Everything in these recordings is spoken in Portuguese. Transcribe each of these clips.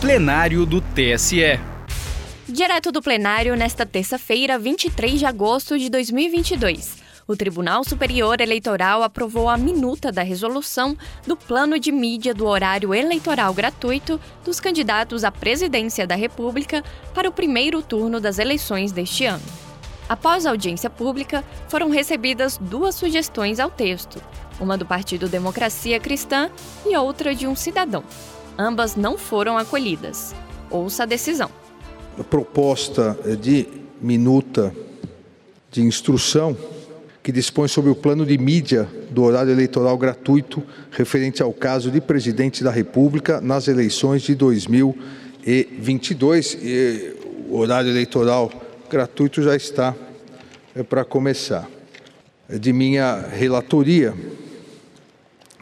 plenário do TSE. Direto do plenário, nesta terça-feira, 23 de agosto de 2022. O Tribunal Superior Eleitoral aprovou a minuta da resolução do plano de mídia do horário eleitoral gratuito dos candidatos à presidência da República para o primeiro turno das eleições deste ano. Após a audiência pública, foram recebidas duas sugestões ao texto, uma do Partido Democracia Cristã e outra de um cidadão. Ambas não foram acolhidas. Ouça a decisão. A proposta de minuta de instrução que dispõe sobre o plano de mídia do horário eleitoral gratuito referente ao caso de presidente da República nas eleições de 2022. E o horário eleitoral gratuito já está é, para começar. É de minha relatoria, é,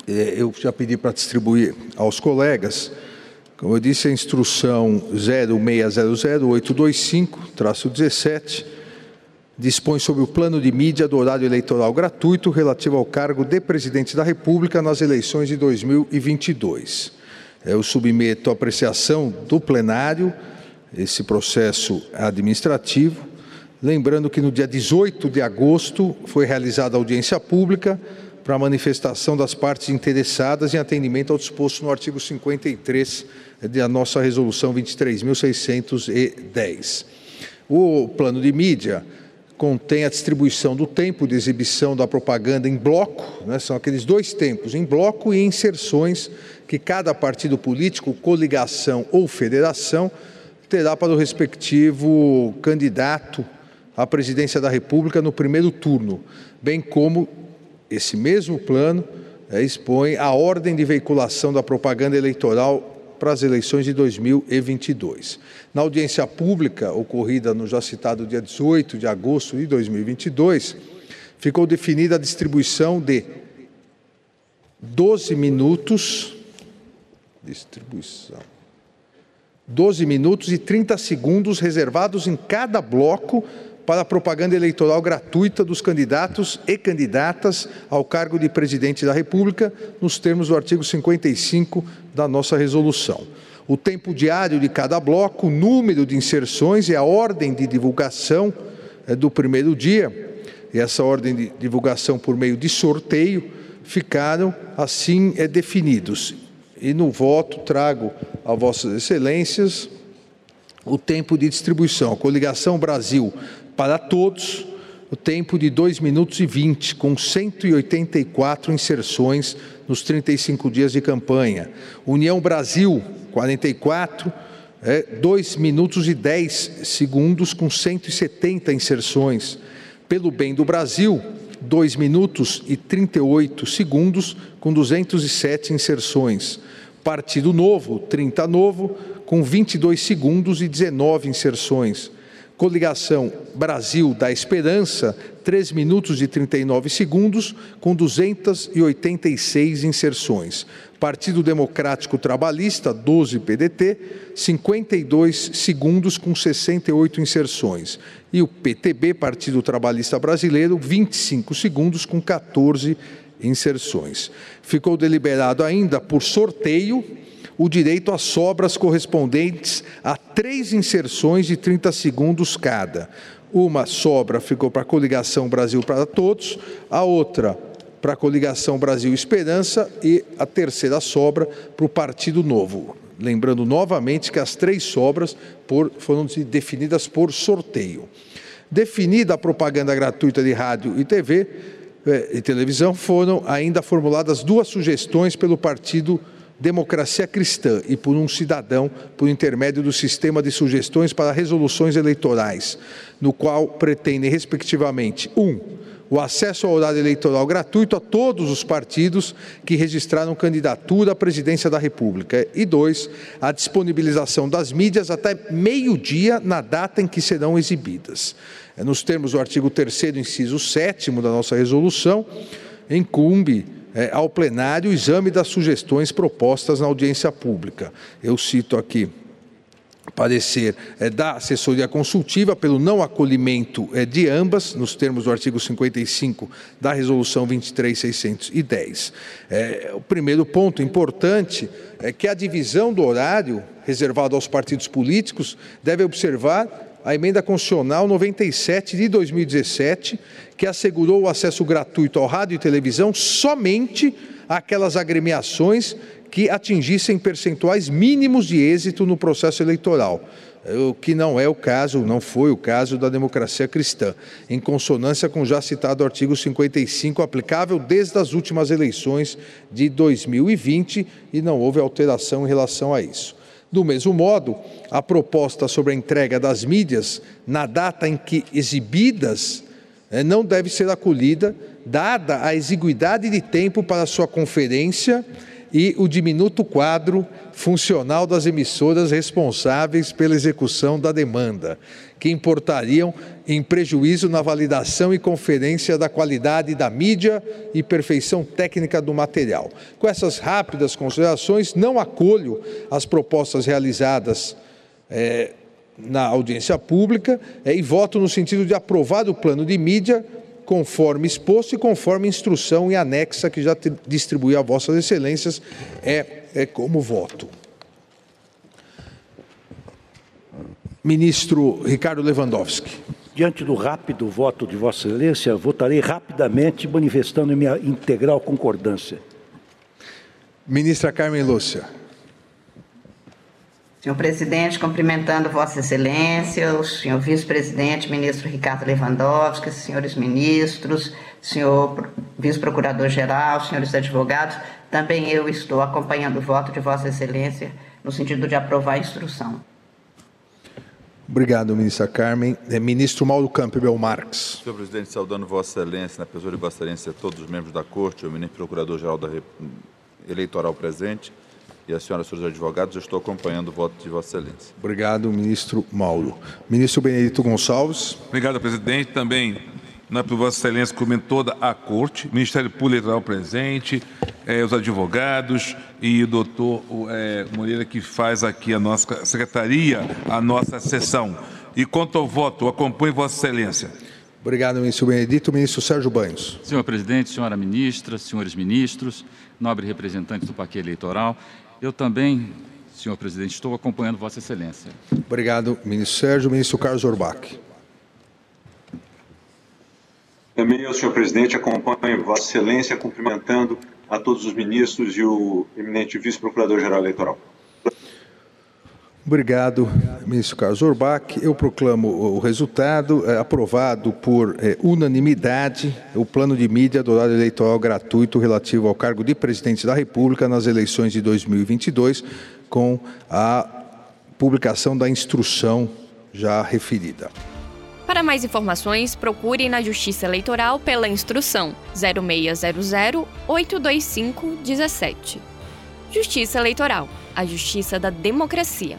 eu já pedi para distribuir aos colegas. Como eu disse, a instrução 0600-825-17 dispõe sobre o plano de mídia do horário eleitoral gratuito relativo ao cargo de presidente da República nas eleições de 2022. Eu submeto à apreciação do plenário esse processo administrativo, lembrando que no dia 18 de agosto foi realizada audiência pública para manifestação das partes interessadas em atendimento ao disposto no artigo 53 da nossa resolução 23.610. O plano de mídia contém a distribuição do tempo de exibição da propaganda em bloco, né, são aqueles dois tempos, em bloco e inserções que cada partido político, coligação ou federação terá para o respectivo candidato à presidência da República no primeiro turno, bem como esse mesmo plano é, expõe a ordem de veiculação da propaganda eleitoral para as eleições de 2022. Na audiência pública, ocorrida no já citado dia 18 de agosto de 2022, ficou definida a distribuição de 12 minutos. Distribuição. 12 minutos e 30 segundos reservados em cada bloco para a propaganda eleitoral gratuita dos candidatos e candidatas ao cargo de presidente da República, nos termos do artigo 55 da nossa resolução. O tempo diário de cada bloco, o número de inserções e a ordem de divulgação é, do primeiro dia, e essa ordem de divulgação por meio de sorteio, ficaram assim é, definidos. E no voto trago a Vossas Excelências o tempo de distribuição. A coligação Brasil para todos, o tempo de 2 minutos e 20, com 184 inserções nos 35 dias de campanha. União Brasil, 44, é, 2 minutos e 10 segundos, com 170 inserções. Pelo Bem do Brasil, 2 minutos e 38 segundos, com 207 inserções. Partido Novo, 30 Novo, com 22 segundos e 19 inserções. Coligação Brasil da Esperança, 3 minutos e 39 segundos, com 286 inserções. Partido Democrático Trabalhista, 12 PDT, 52 segundos, com 68 inserções. E o PTB, Partido Trabalhista Brasileiro, 25 segundos, com 14 inserções. Ficou deliberado ainda por sorteio o direito às sobras correspondentes a três inserções de 30 segundos cada. Uma sobra ficou para a coligação Brasil para Todos, a outra para a coligação Brasil Esperança e a terceira sobra para o Partido Novo. Lembrando novamente que as três sobras por, foram definidas por sorteio. Definida a propaganda gratuita de rádio e TV eh, e televisão, foram ainda formuladas duas sugestões pelo Partido Novo Democracia Cristã e por um cidadão por intermédio do sistema de sugestões para resoluções eleitorais, no qual pretendem, respectivamente, um, o acesso ao horário eleitoral gratuito a todos os partidos que registraram candidatura à presidência da República. E dois, a disponibilização das mídias até meio-dia na data em que serão exibidas. É, nos termos do artigo 3, inciso 7 da nossa resolução, incumbe é, ao plenário o exame das sugestões propostas na audiência pública. Eu cito aqui parecer é, da assessoria consultiva pelo não acolhimento é, de ambas, nos termos do artigo 55 da Resolução 23610. É, o primeiro ponto importante é que a divisão do horário reservado aos partidos políticos deve observar a emenda constitucional 97 de 2017, que assegurou o acesso gratuito ao rádio e televisão somente àquelas agremiações que atingissem percentuais mínimos de êxito no processo eleitoral, o que não é o caso, não foi o caso da democracia cristã, em consonância com o já citado artigo 55, aplicável desde as últimas eleições de 2020, e não houve alteração em relação a isso. Do mesmo modo, a proposta sobre a entrega das mídias na data em que exibidas eh, não deve ser acolhida, dada a exiguidade de tempo para sua conferência e o diminuto quadro funcional das emissoras responsáveis pela execução da demanda, que importariam em prejuízo na validação e conferência da qualidade da mídia e perfeição técnica do material. Com essas rápidas considerações, não acolho as propostas realizadas. É, na audiência pública é, e voto no sentido de aprovar o plano de mídia conforme exposto e conforme instrução e anexa que já distribui a Vossas Excelências, é, é como voto. Ministro Ricardo Lewandowski. Diante do rápido voto de Vossa Excelência, votarei rapidamente, manifestando minha integral concordância. Ministra Carmen Lúcia. Senhor presidente, cumprimentando Vossa Excelência, o senhor vice-presidente, ministro Ricardo Lewandowski, senhores ministros, senhor vice-procurador-geral, senhores advogados, também eu estou acompanhando o voto de Vossa Excelência no sentido de aprovar a instrução. Obrigado, ministra Carmen. É, ministro Mauro Campbell Marques. Senhor presidente, saudando Vossa Excelência, na pessoa de Vossa Excelência, todos os membros da Corte, o ministro Procurador-Geral da Eleitoral presente, e a senhora, senhores advogados, eu estou acompanhando o voto de Vossa Excelência. Obrigado, ministro Mauro. Ministro Benedito Gonçalves. Obrigado, presidente. Também, não é por Vossa Excelência, como em toda a Corte, Ministério Público Eleitoral presente, eh, os advogados e o doutor eh, Moreira, que faz aqui a nossa secretaria, a nossa sessão. E quanto ao voto, acompanho Vossa Excelência. Obrigado, ministro Benedito. Ministro Sérgio Banhos. Senhor presidente, senhora ministra, senhores ministros, nobre representantes do paquete eleitoral, eu também, senhor presidente, estou acompanhando Vossa Excelência. Obrigado, ministro Sérgio. Ministro Carlos Orbach. Também eu, senhor presidente, acompanho Vossa Excelência, cumprimentando a todos os ministros e o eminente vice-procurador-geral eleitoral. Obrigado, ministro Carlos Orbach. Eu proclamo o resultado. É, aprovado por é, unanimidade o plano de mídia do horário eleitoral gratuito relativo ao cargo de presidente da República nas eleições de 2022, com a publicação da instrução já referida. Para mais informações, procure na Justiça Eleitoral pela instrução 0600 825 17. Justiça Eleitoral, a justiça da democracia.